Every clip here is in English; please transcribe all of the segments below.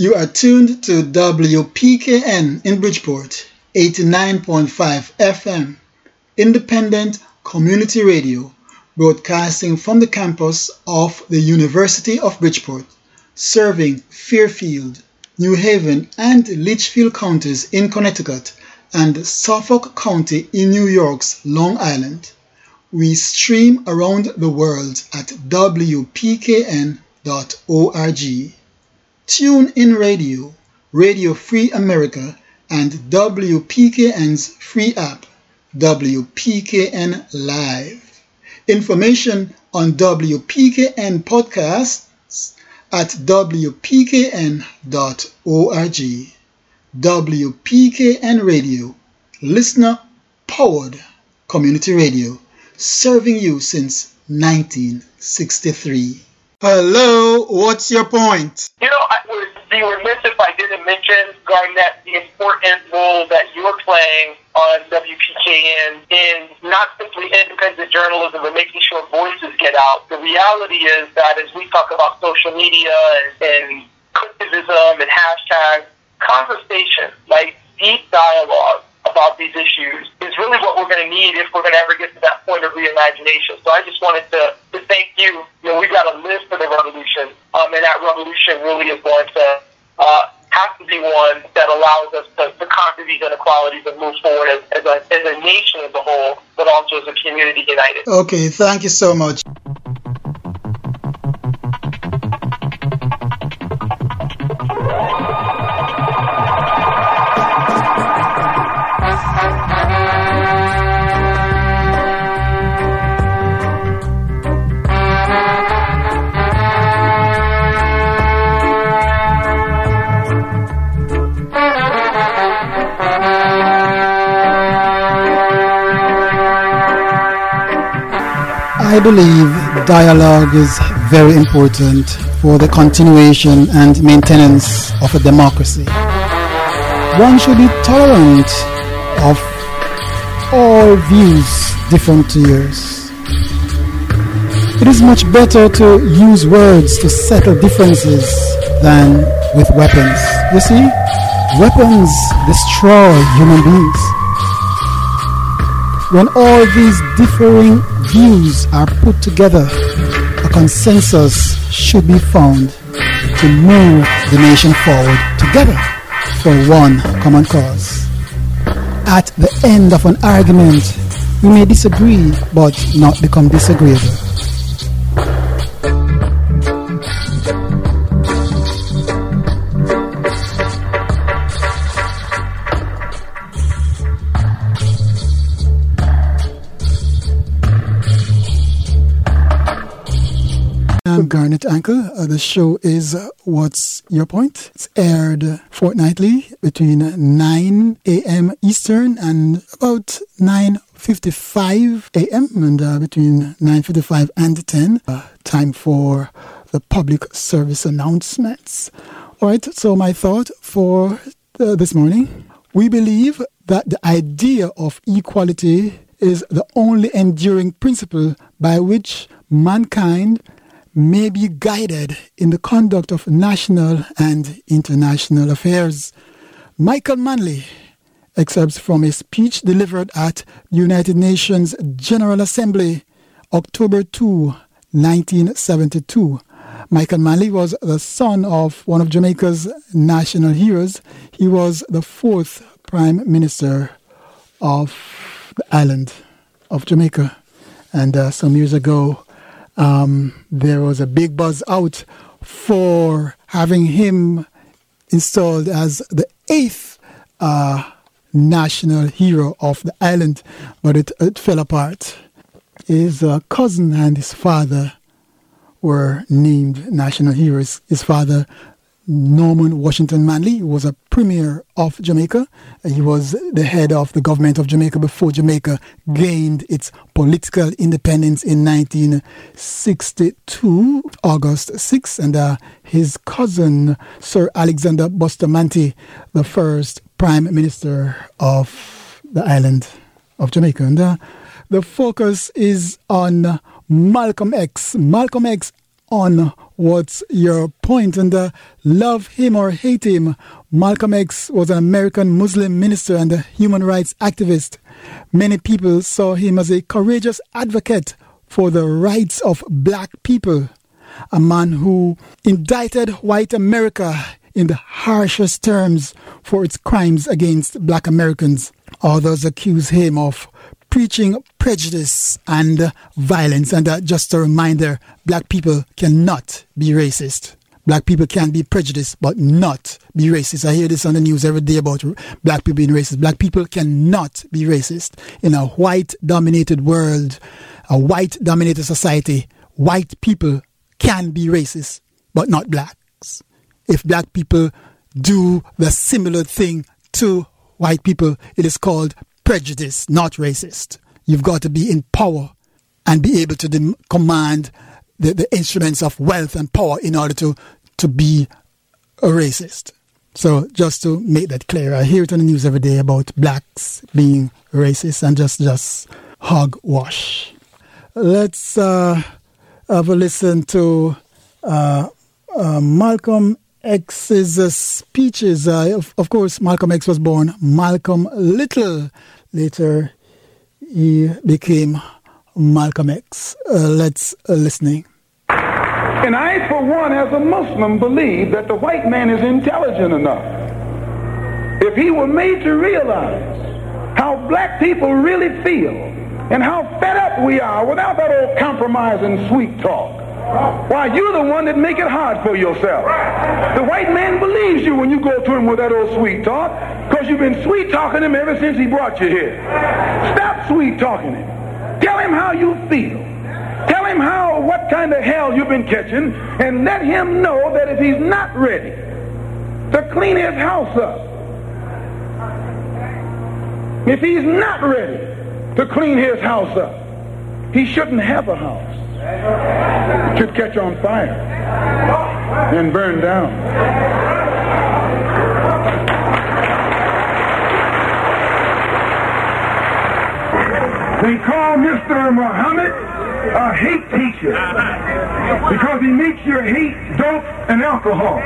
You are tuned to WPKN in Bridgeport, 89.5 FM, independent community radio, broadcasting from the campus of the University of Bridgeport, serving Fairfield, New Haven, and Litchfield counties in Connecticut and Suffolk County in New York's Long Island. We stream around the world at WPKN.org. TuneIn Radio, Radio Free America, and WPKN's free app, WPKN Live. Information on WPKN podcasts at WPKN.org. WPKN Radio, listener powered community radio, serving you since 1963. Hello, what's your point? You know, I would be remiss if I didn't mention, Garnett, the important role that you're playing on WPKN in not simply independent journalism, but making sure voices get out. The reality is that as we talk about social media and, and criticism and hashtags, conversation, like deep dialogue, about these issues is really what we're going to need if we're going to ever get to that point of reimagination. So I just wanted to, to thank you. You know, we've got to live for the revolution, um, and that revolution really is going to uh, have to be one that allows us to, to conquer these inequalities and move forward as, as, a, as a nation as a whole, but also as a community united. Okay, thank you so much. I believe dialogue is very important for the continuation and maintenance of a democracy. One should be tolerant of all views different to yours. It is much better to use words to settle differences than with weapons. You see, weapons destroy human beings. When all these differing views are put together, a consensus should be found to move the nation forward together for one common cause. At the end of an argument, we may disagree but not become disagreeable. The show is What's Your Point? It's aired fortnightly between 9 a.m. Eastern and about 9.55 a.m. and uh, between 9.55 and 10. Uh, time for the public service announcements. All right, so my thought for uh, this morning. We believe that the idea of equality is the only enduring principle by which mankind may be guided in the conduct of national and international affairs. Michael Manley excerpts from a speech delivered at United Nations General Assembly, October 2, 1972. Michael Manley was the son of one of Jamaica's national heroes. He was the fourth Prime Minister of the island of Jamaica. And uh, some years ago, um, there was a big buzz out for having him installed as the eighth uh, national hero of the island, but it, it fell apart. His uh, cousin and his father were named national heroes. His father Norman Washington Manley was a premier of Jamaica. He was the head of the government of Jamaica before Jamaica gained its political independence in 1962, August 6. And uh, his cousin, Sir Alexander Bustamante, the first prime minister of the island of Jamaica. And uh, the focus is on Malcolm X. Malcolm X on what's your point and uh, love him or hate him. Malcolm X was an American Muslim minister and a human rights activist. Many people saw him as a courageous advocate for the rights of black people. A man who indicted white America in the harshest terms for its crimes against black Americans. Others accuse him of preaching prejudice and violence. And uh, just a reminder black people cannot be racist. Black people can be prejudiced, but not be racist. I hear this on the news every day about black people being racist. Black people cannot be racist. In a white dominated world, a white dominated society, white people can be racist, but not blacks. If black people do the similar thing to white people, it is called prejudice, not racist. You've got to be in power and be able to dem- command the, the instruments of wealth and power in order to, to be a racist. So just to make that clear, I hear it on the news every day about blacks being racist and just just hogwash. Let's uh, have a listen to uh, uh, Malcolm X's uh, speeches. Of, of, course, Malcolm X was born Malcolm Little. Later, he became Malcolm X. Uh, let's uh, listening. And I, for one, as a Muslim, believe that the white man is intelligent enough. If he were made to realize how black people really feel and how fed up we are without that old compromise and sweet talk. Why, you're the one that make it hard for yourself. The white man believes you when you go to him with that old sweet talk because you've been sweet talking him ever since he brought you here. Stop sweet talking him. Tell him how you feel. Tell him how, what kind of hell you've been catching, and let him know that if he's not ready to clean his house up, if he's not ready to clean his house up, he shouldn't have a house. Should catch on fire and burn down. They call Mr. Muhammad a hate teacher because he makes you hate dope and alcohol.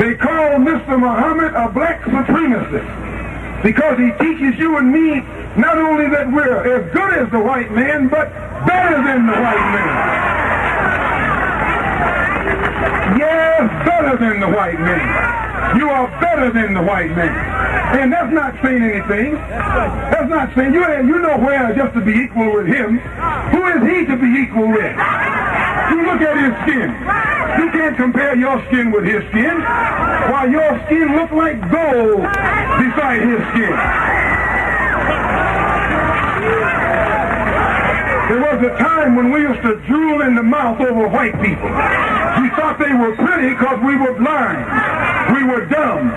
They call Mr. Muhammad a black supremacist because he teaches you and me not only that we're as good as the white man, but better than the white man. Yes, better than the white man. You are better than the white man. And that's not saying anything. That's not saying you you know where just to be equal with him. Who is he to be equal with? You look at his skin. You can't compare your skin with his skin. While your skin look like gold beside his skin. There was a time when we used to drool in the mouth over white people. We thought they were pretty because we were blind. We were dumb.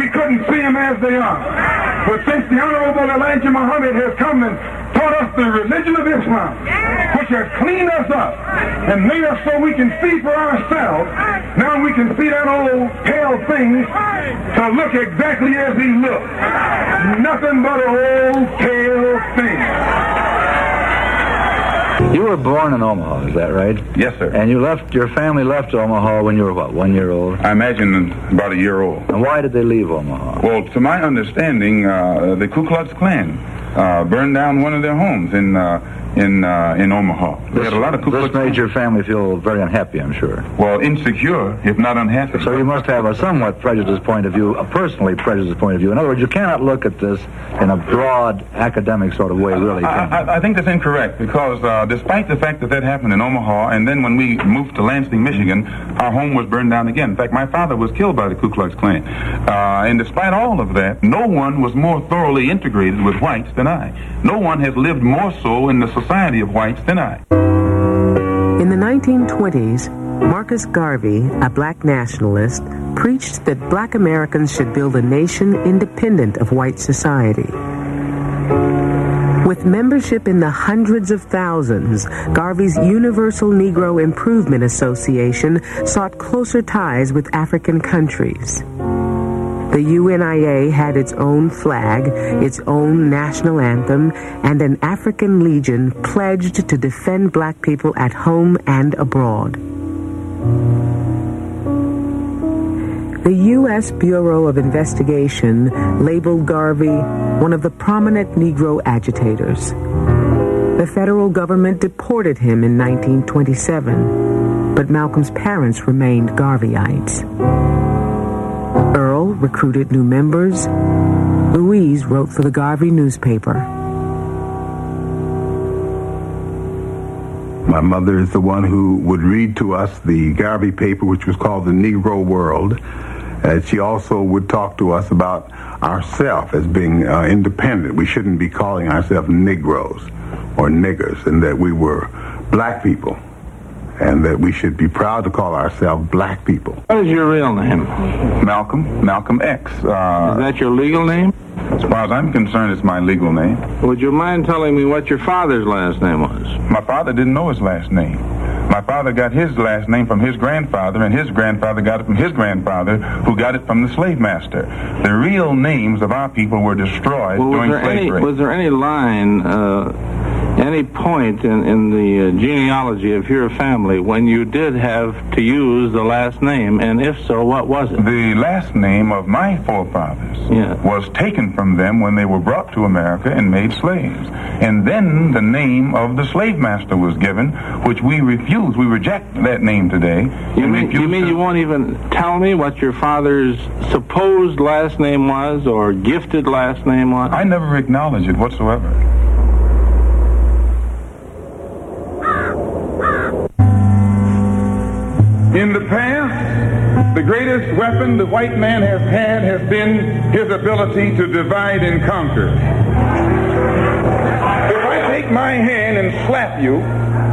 We couldn't see them as they are. But since the Honorable Elijah Muhammad has come and taught us the religion of Islam, which has cleaned us up and made us so we can see for ourselves, now we can see that old pale thing to look exactly as he looked. Nothing but an old pale thing. You were born in Omaha, is that right? Yes, sir. And you left, your family left Omaha when you were what, one year old? I imagine about a year old. And why did they leave Omaha? Well, to my understanding, uh, the Ku Klux Klan uh, burned down one of their homes in uh, in uh, in Omaha. This, we had a lot of Ku Klux This made your family feel very unhappy, I'm sure. Well, insecure, if not unhappy. So you must have a somewhat prejudiced point of view, a personally prejudiced point of view. In other words, you cannot look at this in a broad academic sort of way, really. I, I, I think that's incorrect because uh, despite the fact that that happened in Omaha, and then when we moved to Lansing, Michigan, our home was burned down again. In fact, my father was killed by the Ku Klux Klan. Uh, and despite all of that, no one was more thoroughly integrated with whites than I. No one has lived more so in the society of whites than I. In the 1920s, Marcus Garvey, a black nationalist, preached that black Americans should build a nation independent of white society. With membership in the hundreds of thousands, Garvey's Universal Negro Improvement Association sought closer ties with African countries. The UNIA had its own flag, its own national anthem, and an African Legion pledged to defend black people at home and abroad. The U.S. Bureau of Investigation labeled Garvey one of the prominent Negro agitators. The federal government deported him in 1927, but Malcolm's parents remained Garveyites. Recruited new members. Louise wrote for the Garvey newspaper. My mother is the one who would read to us the Garvey paper, which was called the Negro World. Uh, she also would talk to us about ourselves as being uh, independent. We shouldn't be calling ourselves Negroes or niggers, and that we were black people, and that we should be proud to call ourselves black people. What is your real name? Malcolm, Malcolm X. Uh, is that your legal name? As far as I'm concerned, it's my legal name. Would you mind telling me what your father's last name was? My father didn't know his last name. My father got his last name from his grandfather, and his grandfather got it from his grandfather, who got it from the slave master. The real names of our people were destroyed well, during slavery. Any, was there any line, uh, any point in, in the uh, genealogy of your family when you did have to use the last name, and if so, what was it? The last name of my forefathers yeah. was taken from them when they were brought to America and made slaves. And then the name of the slave master was given, which we refused refuse. We reject that name today. You mean, you, mean you won't even tell me what your father's supposed last name was or gifted last name was? I never acknowledge it whatsoever. In the past, the greatest weapon the white man has had has been his ability to divide and conquer. If I take my hand and slap you,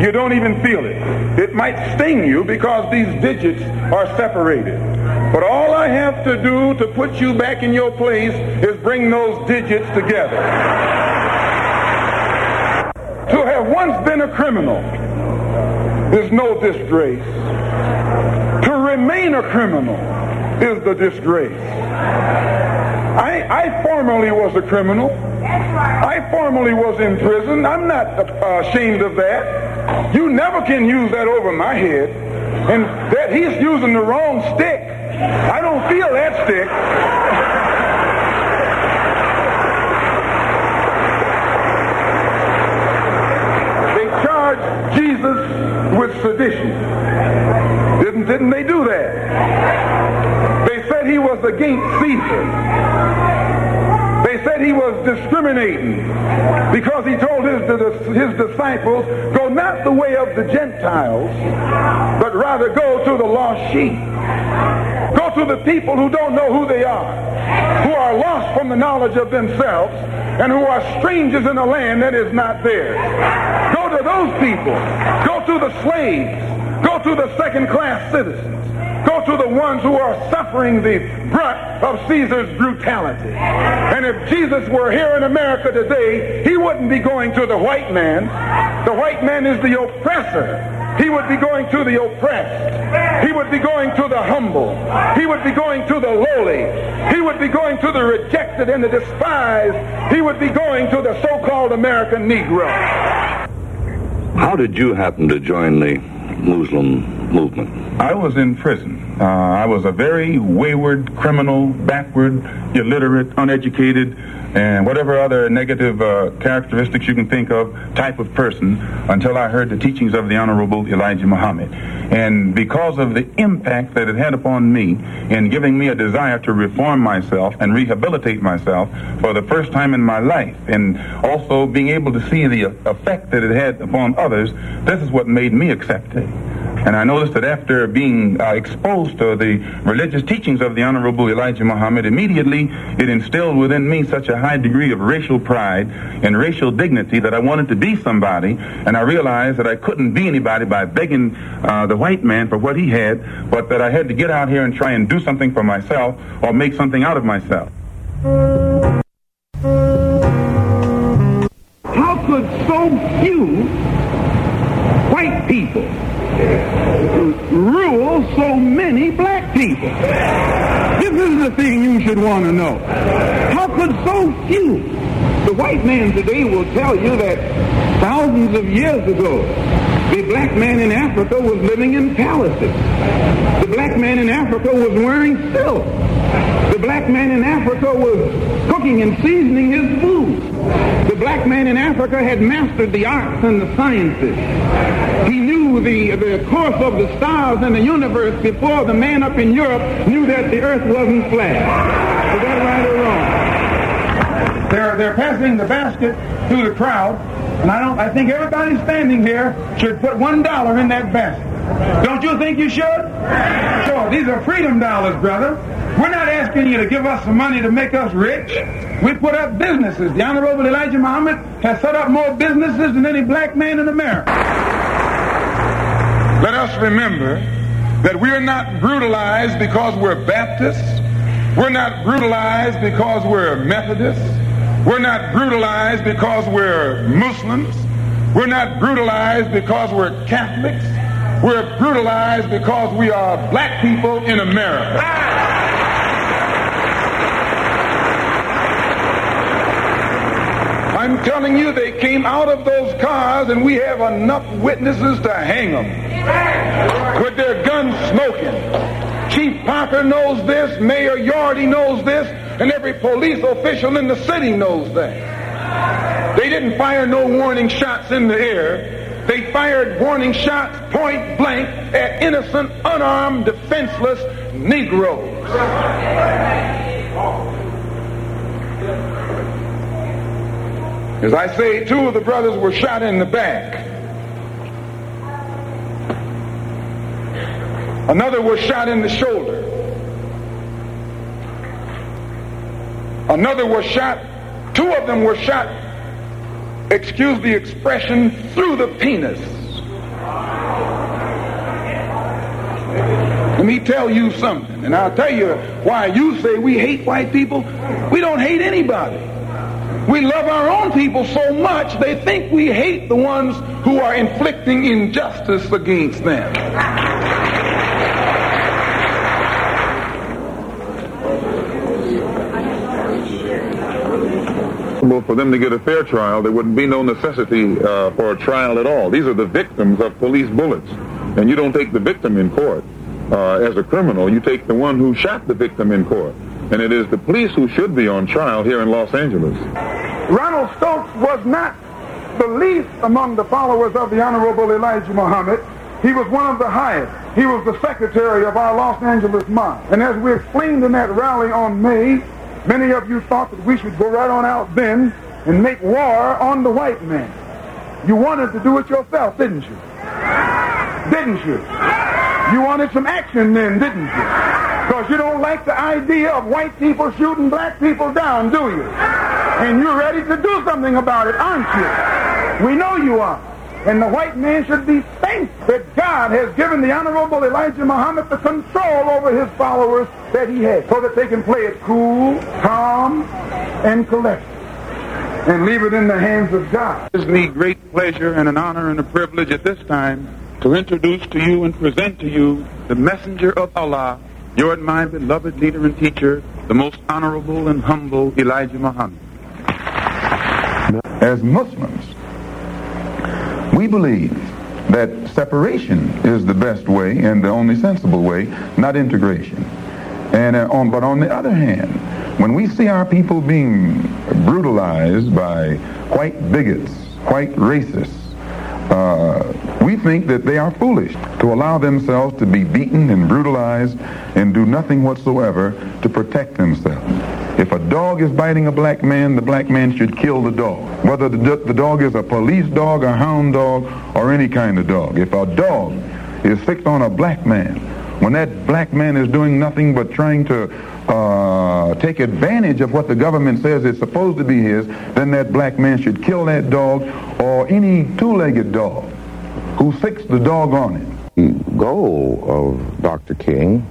you don't even feel it. It might sting you because these digits are separated. But all I have to do to put you back in your place is bring those digits together. to have once been a criminal is no disgrace. To remain a criminal is the disgrace. I, I formerly was a criminal. I formerly was in prison. I'm not uh, ashamed of that. You never can use that over my head. And that he's using the wrong stick. I don't feel that stick. they charged Jesus with sedition. Didn't, didn't they do that? They said he was against Caesar said he was discriminating because he told his, his disciples, go not the way of the Gentiles, but rather go to the lost sheep. Go to the people who don't know who they are, who are lost from the knowledge of themselves, and who are strangers in a land that is not theirs. Go to those people. Go to the slaves. Go to the second class citizens. Go to the ones who are suffering the brunt of Caesar's brutality. And if Jesus were here in America today, he wouldn't be going to the white man. The white man is the oppressor. He would be going to the oppressed. He would be going to the humble. He would be going to the lowly. He would be going to the rejected and the despised. He would be going to the so-called American Negro. How did you happen to join the Muslim movement? I was in prison. Uh, I was a very wayward, criminal, backward, illiterate, uneducated, and whatever other negative uh, characteristics you can think of type of person until I heard the teachings of the Honorable Elijah Muhammad. And because of the impact that it had upon me in giving me a desire to reform myself and rehabilitate myself for the first time in my life, and also being able to see the effect that it had upon others, this is what made me accept it. And I noticed that after being uh, exposed to the religious teachings of the Honorable Elijah Muhammad, immediately it instilled within me such a high degree of racial pride and racial dignity that I wanted to be somebody. And I realized that I couldn't be anybody by begging uh, the white man for what he had, but that I had to get out here and try and do something for myself or make something out of myself. How could so few white people rule so many black people? This is the thing you should want to know. How could so few? The white man today will tell you that thousands of years ago, The black man in Africa was living in palaces. The black man in Africa was wearing silk. Black man in Africa was cooking and seasoning his food. The black man in Africa had mastered the arts and the sciences. He knew the, the course of the stars and the universe before the man up in Europe knew that the earth wasn't flat. Is that right or wrong? They're, they're passing the basket through the crowd, and I don't. I think everybody standing here should put one dollar in that basket. Don't you think you should? Sure. These are freedom dollars, brother. We're not asking you to give us some money to make us rich. We put up businesses. The Honorable Elijah Muhammad has set up more businesses than any black man in America. Let us remember that we are not brutalized because we're Baptists. We're not brutalized because we're Methodists. We're not brutalized because we're Muslims. We're not brutalized because we're Catholics. We're brutalized because we are black people in America. I'm telling you, they came out of those cars and we have enough witnesses to hang them with their guns smoking. Chief Parker knows this, Mayor Yorty knows this, and every police official in the city knows that. They didn't fire no warning shots in the air. They fired warning shots point blank at innocent, unarmed, defenseless Negroes. As I say, two of the brothers were shot in the back. Another was shot in the shoulder. Another was shot, two of them were shot, excuse the expression, through the penis. Let me tell you something, and I'll tell you why you say we hate white people. We don't hate anybody. We love our own people so much they think we hate the ones who are inflicting injustice against them. For them to get a fair trial, there wouldn't be no necessity uh, for a trial at all. These are the victims of police bullets. And you don't take the victim in court uh, as a criminal, you take the one who shot the victim in court. And it is the police who should be on trial here in Los Angeles. Ronald Stokes was not the least among the followers of the Honorable Elijah Muhammad. He was one of the highest. He was the secretary of our Los Angeles mob. And as we explained in that rally on May, many of you thought that we should go right on out then and make war on the white man. You wanted to do it yourself, didn't you? Didn't you? You wanted some action then, didn't you? Because you don't like the idea of white people shooting black people down, do you? And you're ready to do something about it, aren't you? We know you are. And the white man should be thankful that God has given the Honorable Elijah Muhammad the control over his followers that he has so that they can play it cool, calm, and collected and leave it in the hands of God. It gives me great pleasure and an honor and a privilege at this time to introduce to you and present to you the messenger of Allah, your and my beloved leader and teacher, the most honorable and humble Elijah Muhammad. As Muslims, we believe that separation is the best way and the only sensible way, not integration. And uh, on, but on the other hand, when we see our people being brutalized by white bigots, white racists, uh, we think that they are foolish to allow themselves to be beaten and brutalized and do nothing whatsoever to protect themselves. If a dog is biting a black man, the black man should kill the dog. Whether the, the dog is a police dog, a hound dog, or any kind of dog. If a dog is fixed on a black man, when that black man is doing nothing but trying to uh, take advantage of what the government says is supposed to be his, then that black man should kill that dog or any two-legged dog who fixed the dog on it. The goal of Dr. King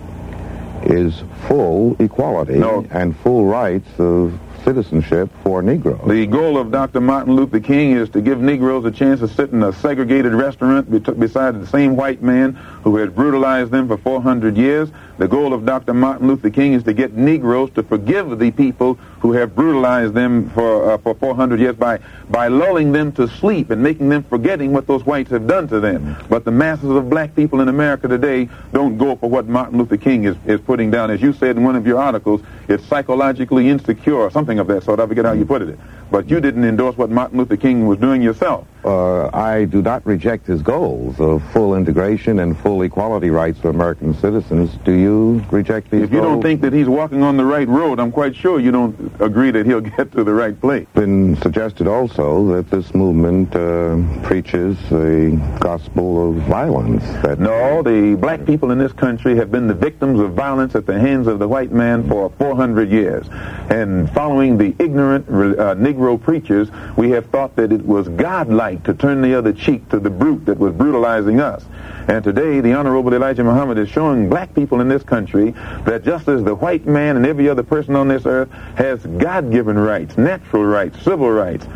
is full equality No. and full rights of citizenship for Negroes. The goal of Dr. Martin Luther King is to give Negroes a chance to sit in a segregated restaurant beside the same white man who has brutalized them for 400 years. The goal of Dr. Martin Luther King is to get Negroes to forgive the people who have brutalized them for uh, for 400 years by by lulling them to sleep and making them forgetting what those whites have done to them. But the masses of black people in America today don't go for what Martin Luther King is, is putting down. As you said in one of your articles, it's psychologically insecure something of that sort. I forget how you put it. But you didn't endorse what Martin Luther King was doing yourself. Uh, I do not reject his goals of full integration and full equality rights for American citizens. Do you reject these If you goals? don't think that he's walking on the right road, I'm quite sure you don't agree that he'll get to the right place. It's been suggested also that this movement uh, preaches the gospel of violence. That No, the black people in this country have been the victims of violence at the hands of the white man for 400 years. And following the ignorant uh, Negro preachers, we have thought that it was godlike to turn the other cheek to the brute that was brutalizing us. And today, the Honorable Elijah Muhammad is showing black people in this country that just as the white man and every other person on this earth has God-given rights, natural rights, civil rights,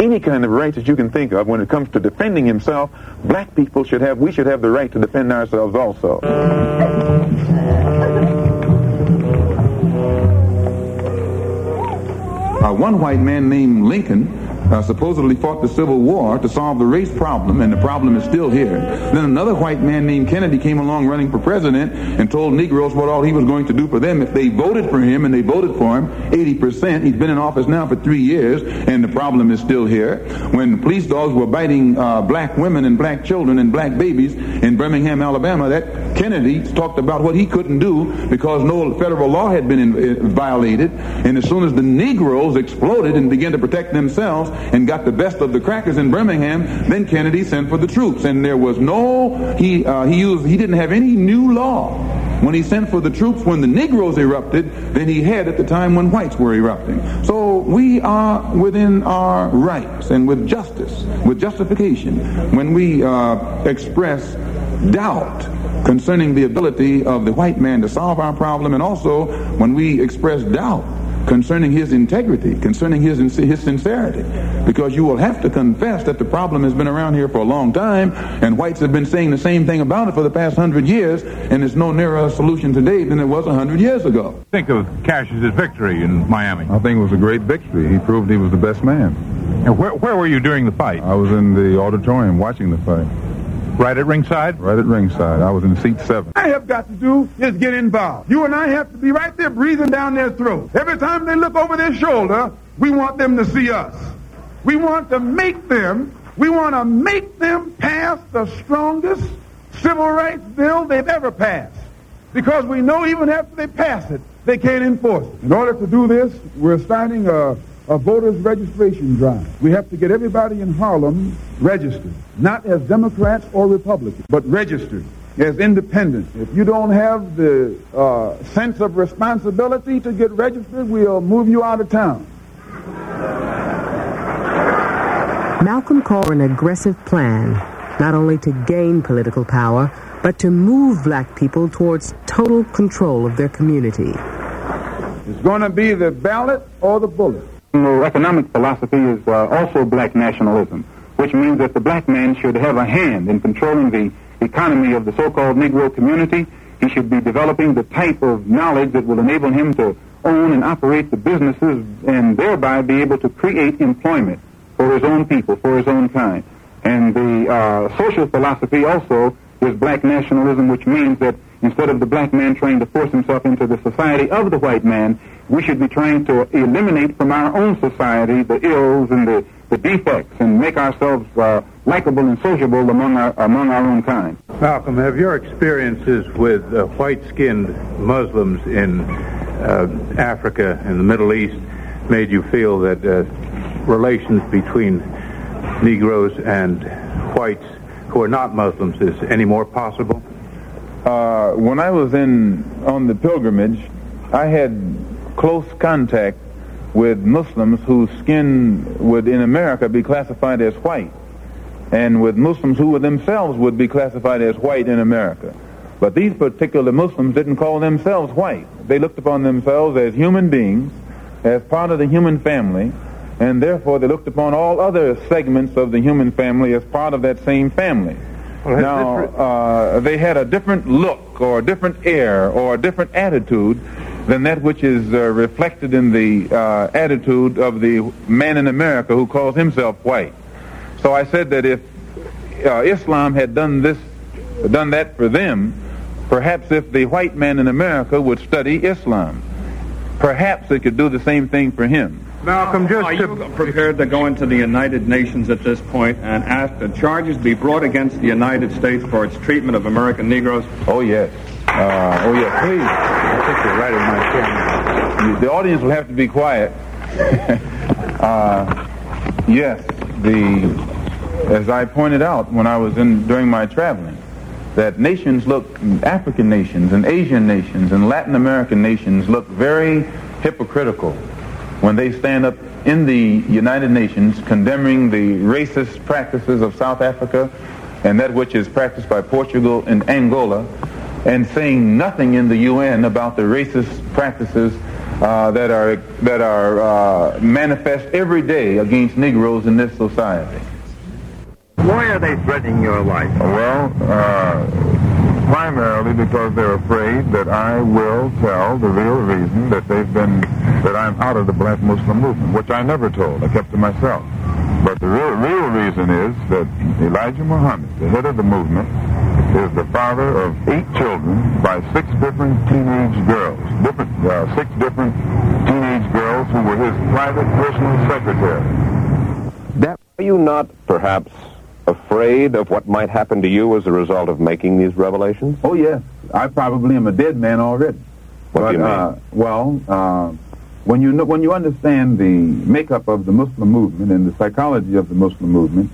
any kind of rights that you can think of when it comes to defending himself, black people should have, we should have the right to defend ourselves also. One white man named Lincoln uh, supposedly fought the Civil War to solve the race problem, and the problem is still here. Then another white man named Kennedy came along running for president and told Negroes what all he was going to do for them if they voted for him, and they voted for him 80%. He's been in office now for three years, and the problem is still here. When police dogs were biting uh, black women and black children and black babies in Birmingham, Alabama, that Kennedy talked about what he couldn't do because no federal law had been in, uh, violated. And as soon as the Negroes exploded and began to protect themselves and got the best of the crackers in Birmingham, then Kennedy sent for the troops. And there was no, he, uh, he used, he didn't have any new law when he sent for the troops when the Negroes erupted than he had at the time when whites were erupting. So we are within our rights and with justice, with justification, when we uh, express doubt concerning the ability of the white man to solve our problem and also when we express doubt concerning his integrity, concerning his, his sincerity. Because you will have to confess that the problem has been around here for a long time, and whites have been saying the same thing about it for the past hundred years, and it's no nearer a solution today than it was a hundred years ago. Think of Cassius's victory in Miami. I think it was a great victory. He proved he was the best man. And where, where were you during the fight? I was in the auditorium watching the fight. Right at ringside? Right at ringside. I was in seat seven. I have got to do is get involved. You and I have to be right there breathing down their throat. Every time they look over their shoulder, we want them to see us. We want to make them, we want to make them pass the strongest civil rights bill they've ever passed. Because we know even after they pass it, they can't enforce it. In order to do this, we're starting a, a voters registration drive. We have to get everybody in Harlem registered, not as Democrats or Republicans, but registered as independent. If you don't have the uh, sense of responsibility to get registered, we'll move you out of town. Malcolm called for an aggressive plan, not only to gain political power, but to move black people towards total control of their community. It's going to be the ballot or the bullet. Economic philosophy is uh, also black nationalism, which means that the black man should have a hand in controlling the economy of the so-called Negro community. He should be developing the type of knowledge that will enable him to own and operate the businesses and thereby be able to create employment for his own people, for his own kind. And the uh, social philosophy also is black nationalism, which means that instead of the black man trying to force himself into the society of the white man, we should be trying to eliminate from our own society the ills and the, the defects and make ourselves uh, likable and sociable among our, among our own kind. Malcolm, have your experiences with uh, white-skinned Muslims in uh, Africa and the Middle East made you feel that uh, relations between Negroes and whites who are not Muslims is any more possible? Uh, when I was in on the pilgrimage, I had close contact with Muslims whose skin would in America be classified as white, and with Muslims who themselves would be classified as white in America. But these particular Muslims didn't call themselves white. They looked upon themselves as human beings as part of the human family, and therefore they looked upon all other segments of the human family as part of that same family. Well, now, uh, they had a different look or a different air or a different attitude than that which is uh, reflected in the uh, attitude of the man in America who calls himself white. So I said that if uh, Islam had done this, done that for them, perhaps if the white man in America would study Islam, perhaps it could do the same thing for him. Malcolm, just Are to... you prepared to go into the United Nations at this point and ask that charges be brought against the United States for its treatment of American Negroes? Oh yes. Uh, oh yes. Please. I think you're right in my chair. The audience will have to be quiet. uh, yes. The as I pointed out when I was in during my traveling, that nations look African nations and Asian nations and Latin American nations look very hypocritical when they stand up in the United Nations condemning the racist practices of South Africa and that which is practiced by Portugal and Angola and saying nothing in the UN about the racist practices uh, that are that are uh, manifest every day against Negroes in this society. Why are they threatening your life? Well, uh, primarily because they're afraid that I will tell the real reason that they've been, that I'm out of the black Muslim movement, which I never told. I kept to myself. But the real, real reason is that Elijah Muhammad, the head of the movement, is the father of eight children by six different teenage girls, different, uh, six different teenage girls who were his private personal secretary. That, are you not perhaps afraid of what might happen to you as a result of making these revelations? Oh yes, I probably am a dead man already. What but, do you mean? Uh, well, uh, when you know, when you understand the makeup of the Muslim movement and the psychology of the Muslim movement,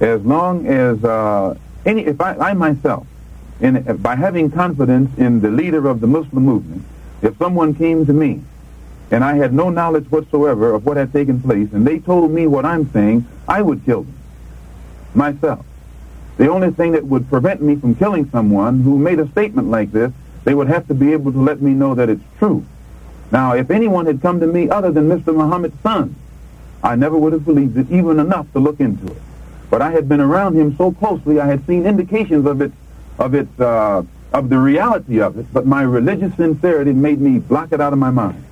as long as uh, any, if I, I myself, in, by having confidence in the leader of the Muslim movement, if someone came to me and I had no knowledge whatsoever of what had taken place, and they told me what I'm saying, I would kill them myself. The only thing that would prevent me from killing someone who made a statement like this, they would have to be able to let me know that it's true. Now, if anyone had come to me other than Mr. Muhammad's son, I never would have believed it even enough to look into it. But I had been around him so closely, I had seen indications of it, of its, uh, of the reality of it. But my religious sincerity made me block it out of my mind.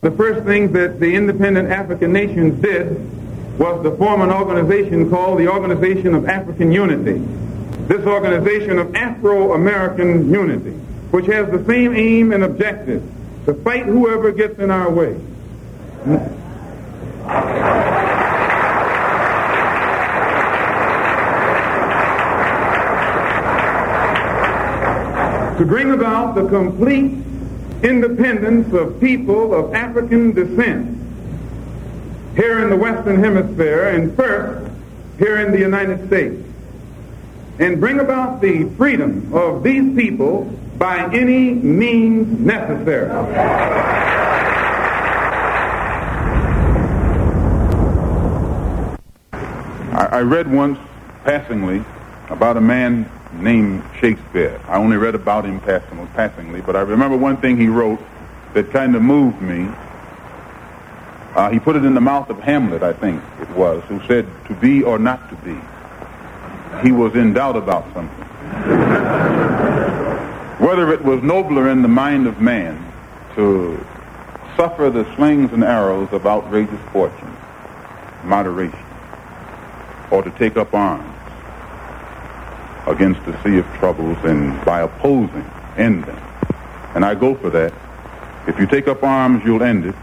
The first thing that the independent African nations did was to form an organization called the Organization of African Unity. This organization of Afro-American unity, which has the same aim and objective, to fight whoever gets in our way. To bring about the complete independence of people of African descent here in the Western Hemisphere and first here in the United States and bring about the freedom of these people by any means necessary. I, I read once passingly about a man named Shakespeare. I only read about him passing, passingly, but I remember one thing he wrote that kind of moved me. Uh, he put it in the mouth of Hamlet, I think it was, who said, to be or not to be. He was in doubt about something. Whether it was nobler in the mind of man to suffer the slings and arrows of outrageous fortune, moderation, or to take up arms against the sea of troubles and by opposing, end them. And I go for that. If you take up arms, you'll end it.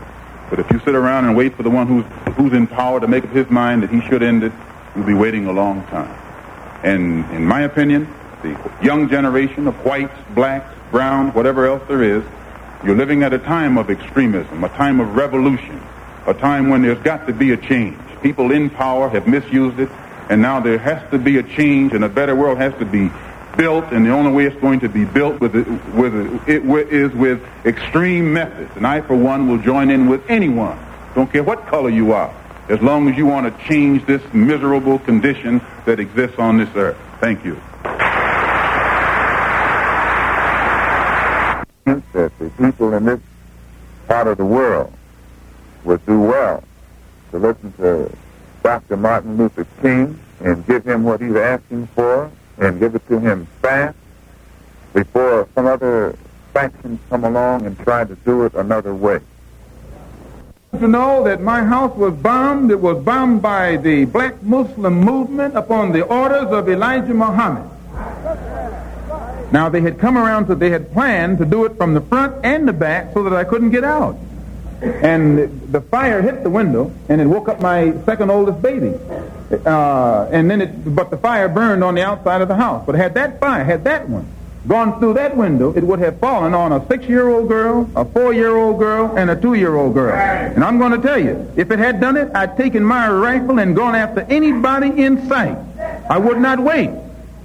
But if you sit around and wait for the one who's, who's in power to make up his mind that he should end it, you'll be waiting a long time. And in my opinion, the young generation of whites, blacks, browns, whatever else there is, you're living at a time of extremism, a time of revolution, a time when there's got to be a change. People in power have misused it, and now there has to be a change, and a better world has to be built, and the only way it's going to be built with it, with it, is with extreme methods. And I, for one, will join in with anyone, don't care what color you are, as long as you want to change this miserable condition that exists on this earth. Thank you. That the people in this part of the world would do well to listen to Dr. Martin Luther King and give him what he's asking for and give it to him fast before some other factions come along and try to do it another way. To know that my house was bombed, it was bombed by the black Muslim movement upon the orders of Elijah Muhammad. Now they had come around to, they had planned to do it from the front and the back so that I couldn't get out. And the fire hit the window and it woke up my second oldest baby. Uh, and then it, but the fire burned on the outside of the house. But had that fire, had that one gone through that window, it would have fallen on a six-year-old girl, a four-year-old girl, and a two-year-old girl. And I'm going to tell you, if it had done it, I'd taken my rifle and gone after anybody in sight. I would not wait.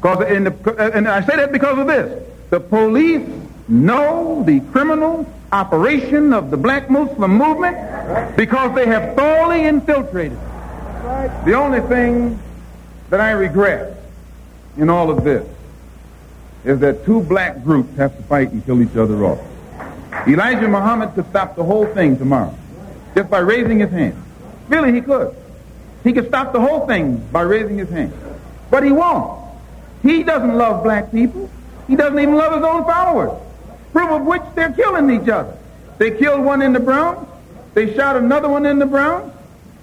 Cause in the, and I say that because of this. The police know the criminal operation of the black Muslim movement because they have thoroughly infiltrated. The only thing that I regret in all of this is that two black groups have to fight and kill each other off. Elijah Muhammad could stop the whole thing tomorrow just by raising his hand. Really, he could. He could stop the whole thing by raising his hand. But he won't. He doesn't love black people. He doesn't even love his own followers. Proof of which they're killing each other. They killed one in the Bronx. They shot another one in the Bronx.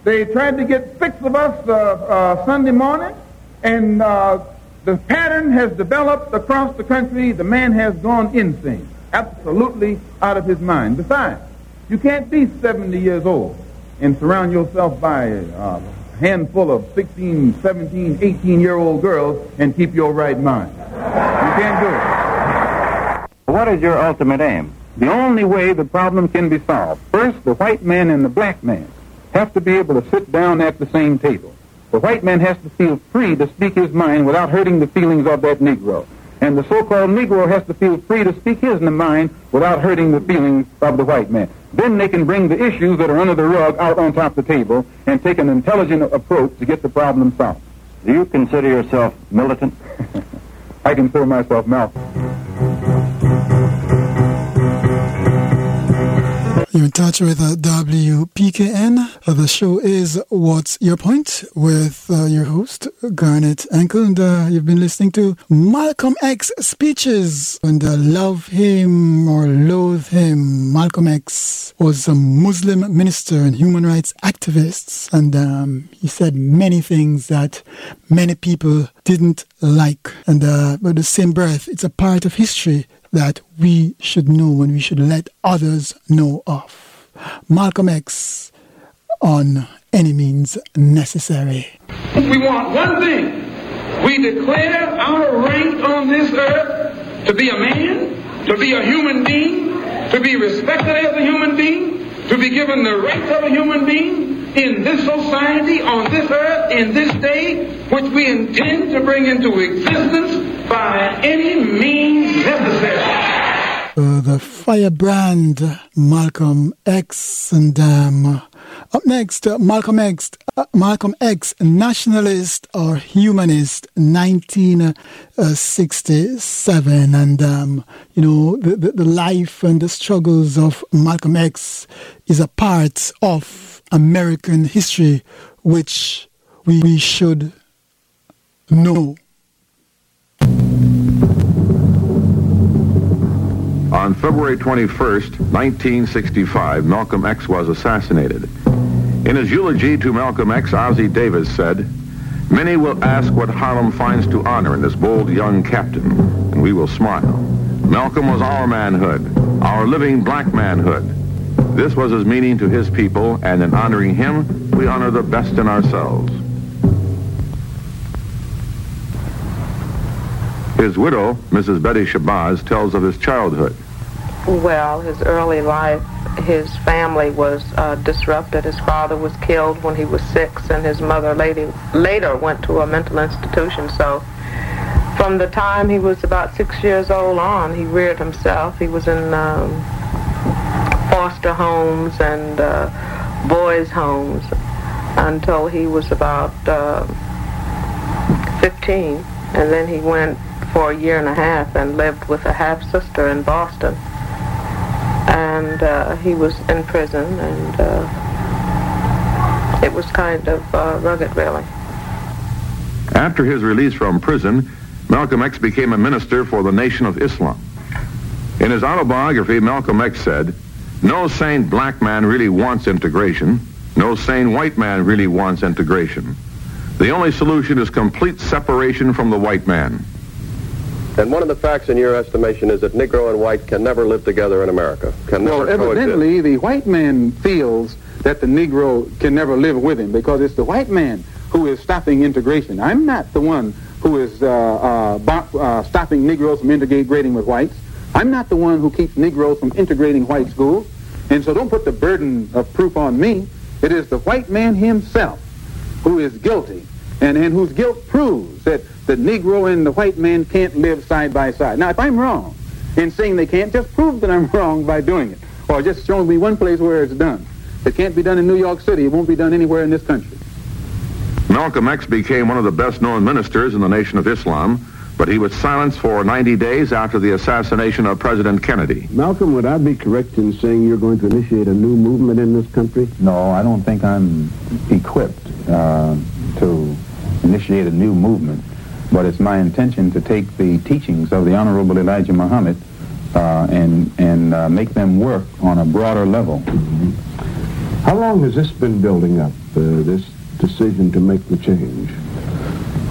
They tried to get six of us uh, uh, Sunday morning. And uh, the pattern has developed across the country. The man has gone insane. Absolutely out of his mind. Besides, you can't be 70 years old and surround yourself by a handful of 16, 17, 18 year old girls and keep your right mind. You can't do it. What is your ultimate aim? The only way the problem can be solved. First, the white man and the black man have to be able to sit down at the same table. The white man has to feel free to speak his mind without hurting the feelings of that Negro. And the so-called Negro has to feel free to speak his mind without hurting the feelings of the white man. Then they can bring the issues that are under the rug out on top of the table and take an intelligent approach to get the problem solved. Do you consider yourself militant? I consider myself Malcolm. You're in touch with uh, WPKN. Uh, the show is What's Your Point with uh, your host, Garnett Ankle. And uh, you've been listening to Malcolm X speeches. And uh, love him or loathe him. Malcolm X was a Muslim minister and human rights activist. And um, he said many things that many people didn't like. And uh, by the same breath, it's a part of history that we should know and we should let others know of. Malcolm X on any means necessary. We want one thing. We declare our right on this earth to be a man, to be a human being, to be respected as a human being, to be given the rights of a human being in this society, on this earth, in this day, which we intend to bring into existence by any means necessary. Uh, the firebrand Malcolm X and um, up next uh, Malcolm X uh, Malcolm X nationalist or humanist 1967 and um, you know the, the, the life and the struggles of Malcolm X is a part of American history which we, we should know On February 21st, 1965, Malcolm X was assassinated. In his eulogy to Malcolm X, Ossie Davis said, Many will ask what Harlem finds to honor in this bold young captain, and we will smile. Malcolm was our manhood, our living black manhood. This was his meaning to his people, and in honoring him, we honor the best in ourselves. His widow, Mrs. Betty Shabazz, tells of his childhood. Well, his early life, his family was uh, disrupted. His father was killed when he was six, and his mother later, later went to a mental institution. So from the time he was about six years old on, he reared himself. He was in um, foster homes and uh, boys' homes until he was about uh, 15. And then he went for a year and a half and lived with a half sister in Boston. and uh, he was in prison, and uh, it was kind of uh, rugged, really. After his release from prison, Malcolm X became a minister for the Nation of Islam. In his autobiography, Malcolm X said, No sane black man really wants integration. No sane white man really wants integration. The only solution is complete separation from the white man. And one of the facts in your estimation is that Negro and white can never live together in America. Can well, evidently, coexist. the white man feels that the Negro can never live with him because it's the white man who is stopping integration. I'm not the one who is uh, uh, bo- uh, stopping Negroes from integrating with whites. I'm not the one who keeps Negroes from integrating white schools. And so don't put the burden of proof on me. It is the white man himself who is guilty and, and whose guilt proves that the Negro and the white man can't live side by side. Now, if I'm wrong in saying they can't, just prove that I'm wrong by doing it. Or just show me one place where it's done. It can't be done in New York City, it won't be done anywhere in this country. Malcolm X became one of the best known ministers in the Nation of Islam, but he was silenced for 90 days after the assassination of President Kennedy. Malcolm, would I be correct in saying you're going to initiate a new movement in this country? No, I don't think I'm equipped uh, to initiate a new movement, but it's my intention to take the teachings of the Honorable Elijah Muhammad uh, and, and uh, make them work on a broader level. How long has this been building up, uh, this decision to make the change?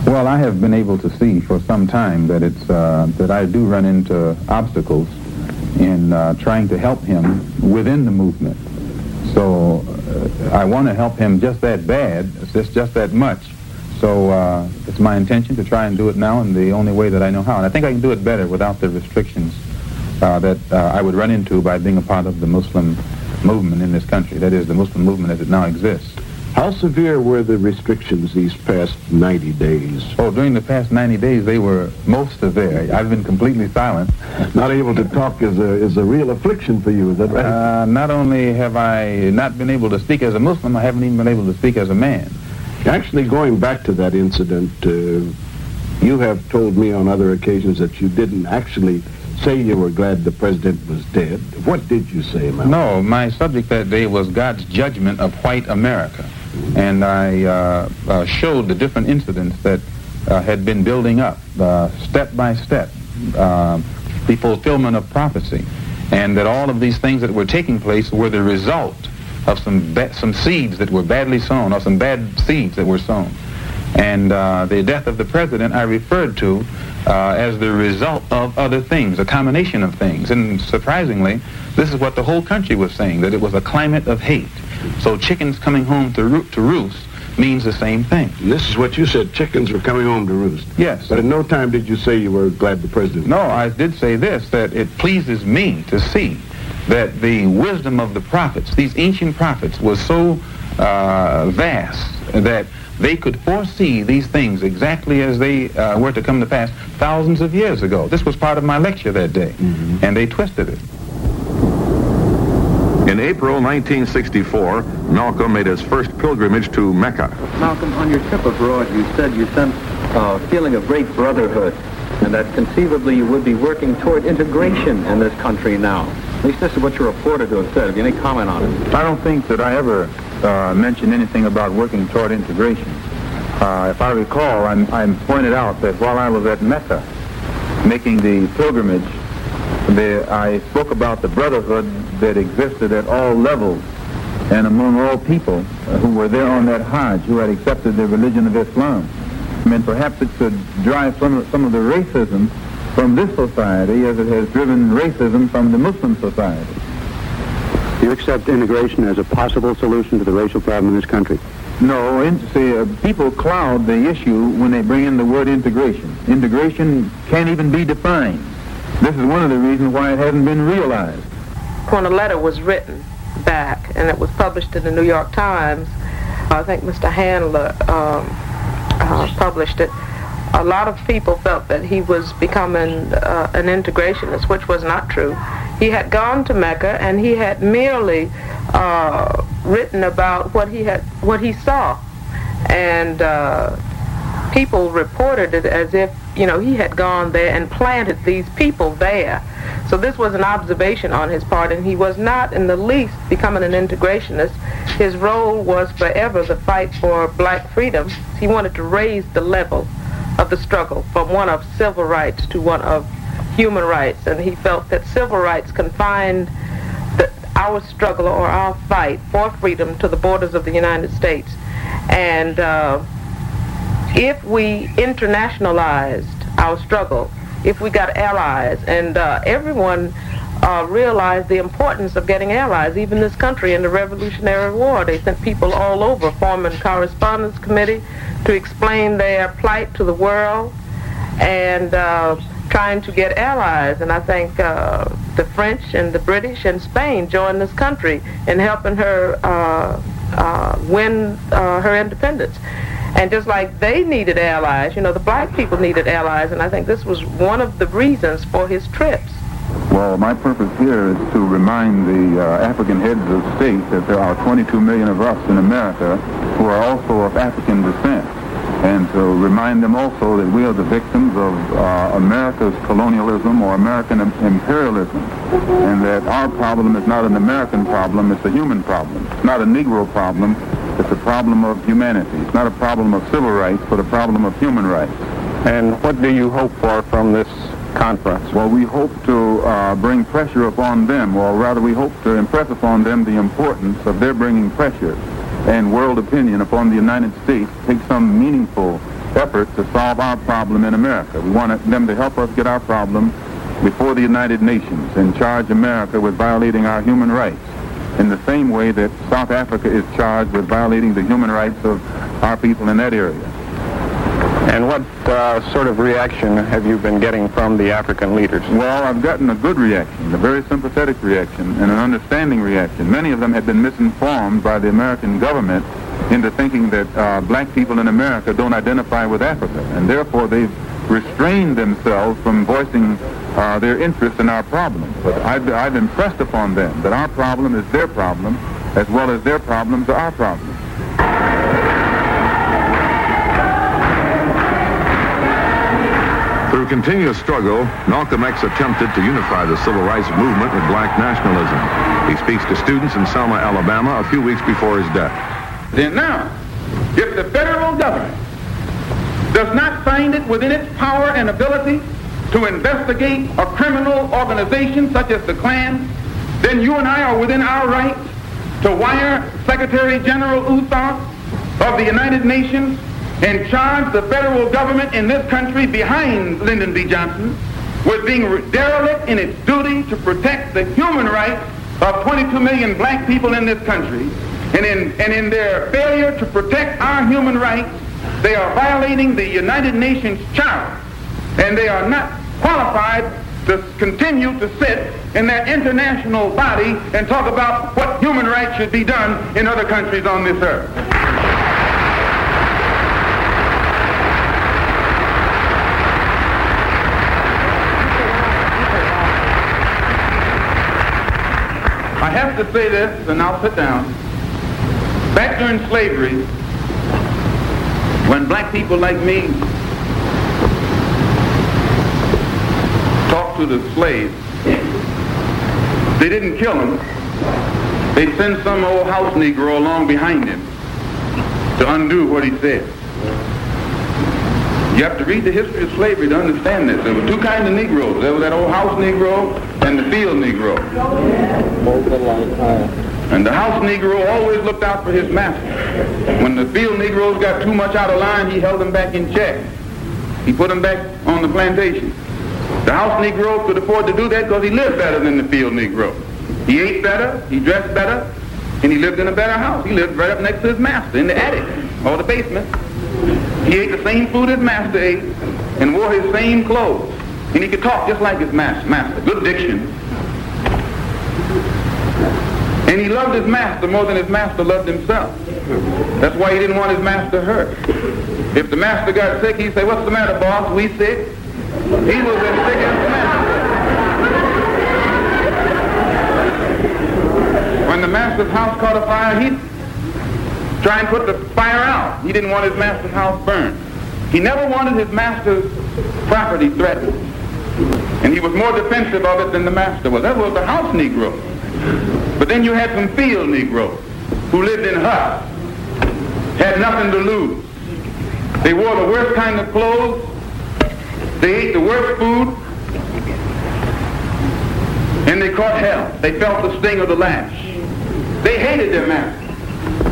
Well, I have been able to see for some time that it's uh, that I do run into obstacles in uh, trying to help him within the movement. So uh, I want to help him just that bad, just just that much. So uh, it's my intention to try and do it now in the only way that I know how, and I think I can do it better without the restrictions uh, that uh, I would run into by being a part of the Muslim movement in this country. That is, the Muslim movement as it now exists. How severe were the restrictions these past 90 days? Oh, during the past 90 days, they were most severe. I've been completely silent. Not able to talk is a, is a real affliction for you, is that right? Uh, not only have I not been able to speak as a Muslim, I haven't even been able to speak as a man. Actually, going back to that incident, uh, you have told me on other occasions that you didn't actually say you were glad the president was dead. What did you say, Malcolm? No, my subject that day was God's judgment of white America. And I uh, uh, showed the different incidents that uh, had been building up, uh, step by step, uh, the fulfillment of prophecy, and that all of these things that were taking place were the result of some ba- some seeds that were badly sown, or some bad seeds that were sown. And uh, the death of the president I referred to uh, as the result of other things, a combination of things. And surprisingly, this is what the whole country was saying, that it was a climate of hate. So chickens coming home to, roo- to roost means the same thing. This is what you said, chickens were coming home to roost. Yes. But at no time did you say you were glad the president No, I did say this, that it pleases me to see that the wisdom of the prophets, these ancient prophets, was so uh, vast that they could foresee these things exactly as they uh, were to come to pass thousands of years ago. This was part of my lecture that day, and they twisted it. In April 1964, Malcolm made his first pilgrimage to Mecca. Malcolm, on your trip abroad, you said you sensed a feeling of great brotherhood, and that conceivably you would be working toward integration in this country now. At least this is what you're reported to have said. Have you any comment on it? I don't think that I ever uh, mentioned anything about working toward integration. Uh, if I recall, I'm, I'm pointed out that while I was at Mecca making the pilgrimage, the, I spoke about the brotherhood that existed at all levels and among all people uh, who were there on that Hajj, who had accepted the religion of Islam. I mean, perhaps it could drive some some of the racism from this society as it has driven racism from the Muslim society. Do you accept integration as a possible solution to the racial problem in this country? No, in, see, uh, people cloud the issue when they bring in the word integration. Integration can't even be defined. This is one of the reasons why it hasn't been realized. When a letter was written back and it was published in the New York Times, I think Mr. Handler um, uh, published it. A lot of people felt that he was becoming uh, an integrationist, which was not true. He had gone to Mecca and he had merely uh, written about what he had, what he saw, and uh, people reported it as if, you know, he had gone there and planted these people there. So this was an observation on his part, and he was not in the least becoming an integrationist. His role was forever the fight for black freedom. He wanted to raise the level of the struggle from one of civil rights to one of human rights, and he felt that civil rights confined the, our struggle or our fight for freedom to the borders of the United States. And uh, if we internationalized our struggle, if we got allies, and uh, everyone uh, realized the importance of getting allies, even this country in the Revolutionary War. They sent people all over forming correspondence committee to explain their plight to the world and uh, trying to get allies. And I think uh, the French and the British and Spain joined this country in helping her uh, uh, win uh, her independence. And just like they needed allies, you know, the black people needed allies, and I think this was one of the reasons for his trips. Well, my purpose here is to remind the uh, African heads of state that there are 22 million of us in America who are also of African descent, and to remind them also that we are the victims of uh, America's colonialism or American imperialism, and that our problem is not an American problem, it's a human problem. It's not a Negro problem, it's a problem of humanity. It's not a problem of civil rights, but a problem of human rights. And what do you hope for from this conference? Well, we hope to uh, bring pressure upon them, or rather we hope to impress upon them the importance of their bringing pressure and world opinion upon the United States to take some meaningful effort to solve our problem in America. We want them to help us get our problem before the United Nations and charge America with violating our human rights in the same way that South Africa is charged with violating the human rights of our people in that area. And what uh, sort of reaction have you been getting from the African leaders? Well, I've gotten a good reaction, a very sympathetic reaction, and an understanding reaction. Many of them had been misinformed by the American government into thinking that uh, black people in America don't identify with Africa, and therefore they've restrained themselves from voicing uh, their interest in our problem. But I've, I've impressed upon them that our problem is their problem, as well as their problems are our problems. Continuous struggle, Malcolm X attempted to unify the civil rights movement with black nationalism. He speaks to students in Selma, Alabama, a few weeks before his death. Then now, if the federal government does not find it within its power and ability to investigate a criminal organization such as the Klan, then you and I are within our rights to wire Secretary General U Thant of the United Nations and charge the federal government in this country behind Lyndon B. Johnson with being derelict in its duty to protect the human rights of 22 million black people in this country. And in, and in their failure to protect our human rights, they are violating the United Nations Charter and they are not qualified to continue to sit in that international body and talk about what human rights should be done in other countries on this earth. I have to say this, and I'll sit down. Back during slavery, when black people like me talked to the slaves, they didn't kill them. They sent some old house Negro along behind him to undo what he said. You have to read the history of slavery to understand this. There were two kinds of Negroes. There was that old house Negro and the field Negro. And the house Negro always looked out for his master. When the field Negroes got too much out of line, he held them back in check. He put them back on the plantation. The house Negro could afford to do that because he lived better than the field Negro. He ate better, he dressed better, and he lived in a better house. He lived right up next to his master in the attic or the basement. He ate the same food his master ate and wore his same clothes. And he could talk just like his master. master. Good diction. And he loved his master more than his master loved himself. That's why he didn't want his master hurt. If the master got sick, he'd say, what's the matter, boss? We sick? He was as sick as the master. When the master's house caught a fire, he'd try and put the fire out. He didn't want his master's house burned. He never wanted his master's property threatened. And he was more defensive of it than the master was. That was the house Negro. But then you had some field Negroes who lived in huts, had nothing to lose. They wore the worst kind of clothes. They ate the worst food. And they caught hell. They felt the sting of the lash. They hated their master.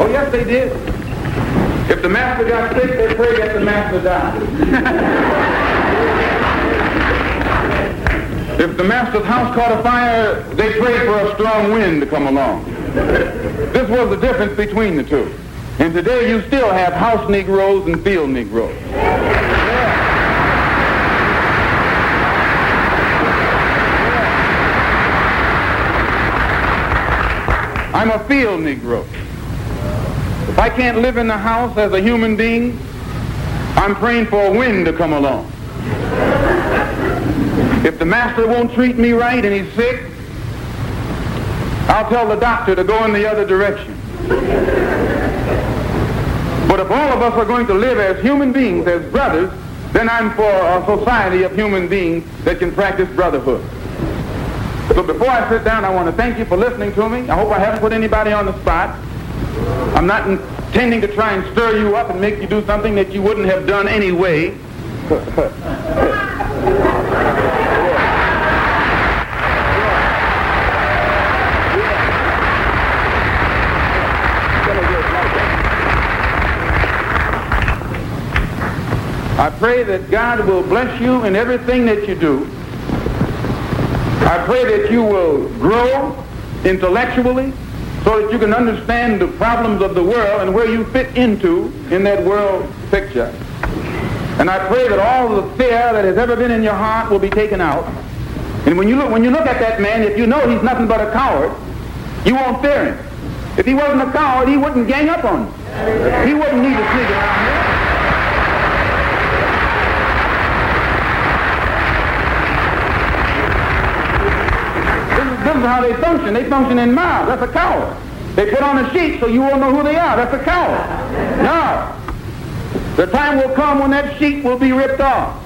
Oh, yes, they did. If the master got sick, they prayed that the master died. if the master's house caught a fire, they prayed for a strong wind to come along. This was the difference between the two. And today you still have house Negroes and field Negroes. I'm a field Negro. If I can't live in the house as a human being, I'm praying for a wind to come along. If the master won't treat me right and he's sick, I'll tell the doctor to go in the other direction. But if all of us are going to live as human beings, as brothers, then I'm for a society of human beings that can practice brotherhood. So before I sit down, I want to thank you for listening to me. I hope I haven't put anybody on the spot. I'm not intending to try and stir you up and make you do something that you wouldn't have done anyway. I pray that God will bless you in everything that you do. I pray that you will grow intellectually so that you can understand the problems of the world and where you fit into in that world picture. And I pray that all the fear that has ever been in your heart will be taken out. And when you look, when you look at that man, if you know he's nothing but a coward, you won't fear him. If he wasn't a coward, he wouldn't gang up on you. He wouldn't need to sneak around here. This is how they function. They function in mobs. That's a coward. They put on a sheet so you won't know who they are. That's a coward. Now, The time will come when that sheet will be ripped off.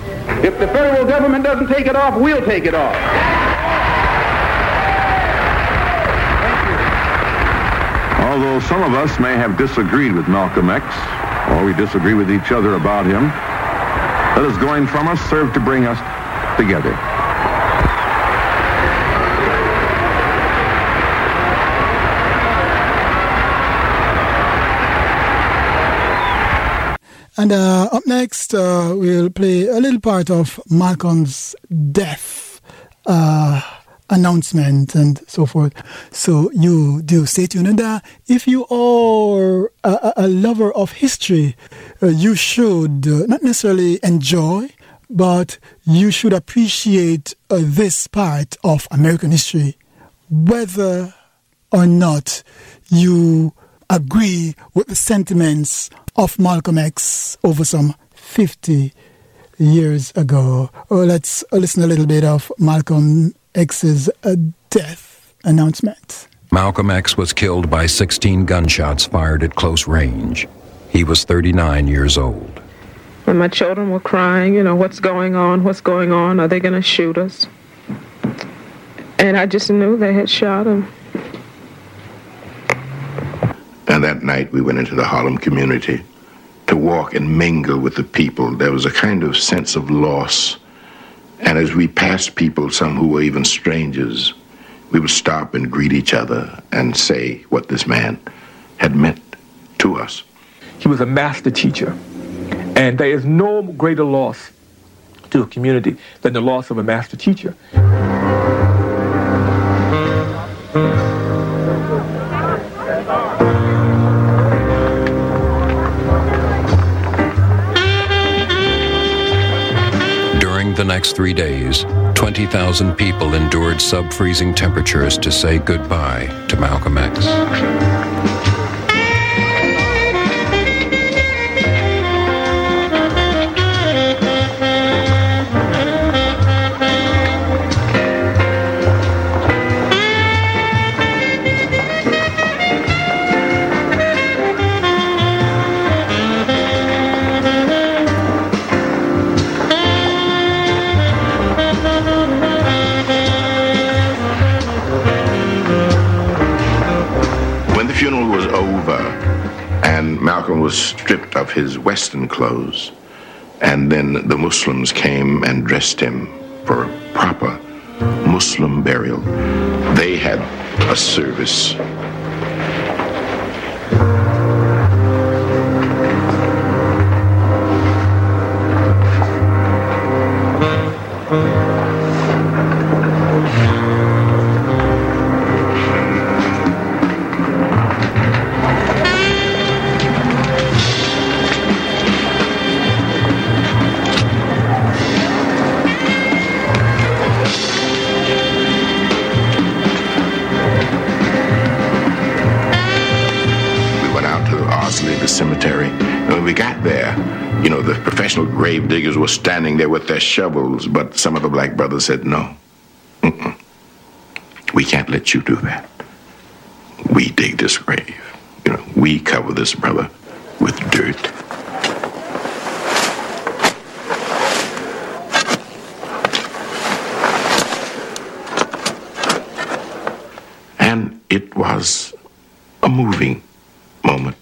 If the federal government doesn't take it off, we'll take it off. Although some of us may have disagreed with Malcolm X, or we disagree with each other about him, let his going from us serve to bring us together. And uh, up next, uh, we'll play a little part of Malcolm's death uh, announcement and so forth. So you do stay tuned. And uh, if you are a, a lover of history, uh, you should uh, not necessarily enjoy, but you should appreciate this part of American history, whether or not you agree with the sentiments of Malcolm X over some 50 years ago. Oh, let's listen a little bit of Malcolm X's uh, death announcement. Malcolm X was killed by 16 gunshots fired at close range. He was 39 years old. And my children were crying, you know, what's going on? What's going on? Are they going to shoot us? And I just knew they had shot him. And that night we went into the Harlem community to walk and mingle with the people. There was a kind of sense of loss. And as we passed people, some who were even strangers, we would stop and greet each other and say what this man had meant to us. He was a master teacher. And there is no greater loss to a community than the loss of a master teacher. Next three days, 20,000 people endured sub freezing temperatures to say goodbye to Malcolm X. was stripped of his Western clothes, and then the Muslims came and dressed him for a proper Muslim burial. They had a service grave diggers were standing there with their shovels, but some of the black brothers said, no. Mm-mm. We can't let you do that. We dig this grave. You know, we cover this brother with dirt. And it was a moving moment.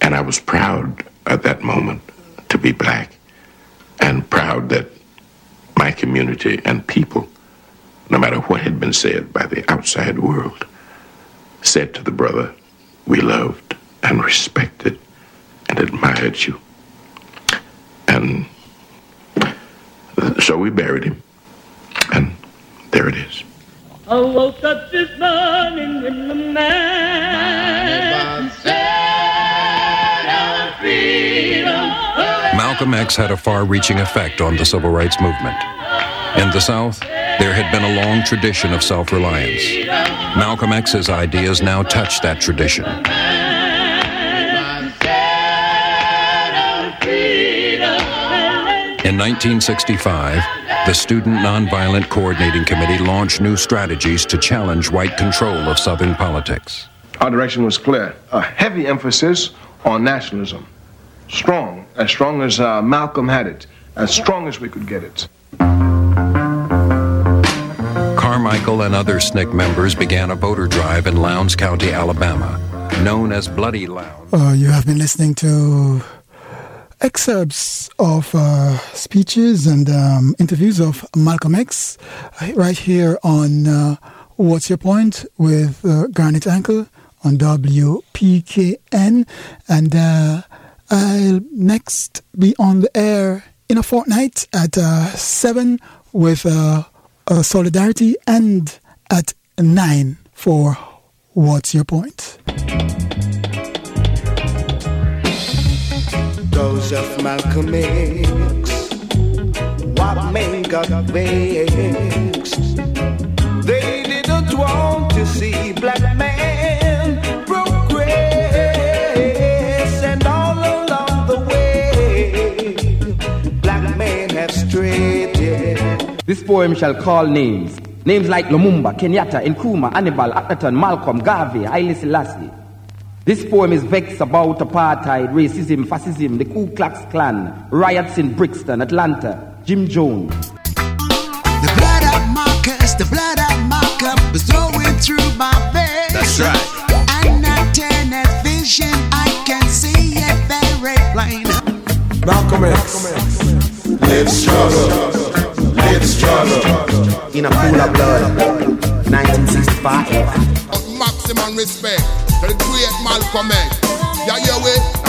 And I was proud at that moment to be black and proud that my community and people, no matter what had been said by the outside world, said to the brother we loved and respected and admired you. And so we buried him. And there it is. Oh, oh, I woke up this morning when the man said, freedom. Malcolm X had a far reaching effect on the civil rights movement. In the South, there had been a long tradition of self reliance. Malcolm X's ideas now touch that tradition. In 1965, the Student Nonviolent Coordinating Committee launched new strategies to challenge white control of Southern politics. Our direction was clear a heavy emphasis on nationalism strong, as strong as uh, Malcolm had it, as strong as we could get it. Carmichael and other SNCC members began a voter drive in Lowndes County, Alabama, known as Bloody Lowndes. Uh, you have been listening to excerpts of uh, speeches and um, interviews of Malcolm X uh, right here on uh, What's Your Point with uh, Garnett Ankle on WPKN. And uh, I'll next be on the air in a fortnight at uh, 7 with uh, Solidarity and at 9 for What's Your Point? Those of Malcolm X, what men got vexed. They didn't want to see black This poem shall call names. Names like Lumumba, Kenyatta, Nkrumah, Annibal, Akhenaton, Malcolm, Garvey, Haile Selassie. This poem is vexed about apartheid, racism, fascism, the Ku Klux Klan, riots in Brixton, Atlanta, Jim Jones. The blood of Marcus, the blood of Malcolm was flowing through my veins. That's right. And that tenet vision, I can see it very plain. Malcolm X. Live struggle. In a pool of blood, 1965. Maximum respect to the great Malcolm X. Yeah, yeah, we.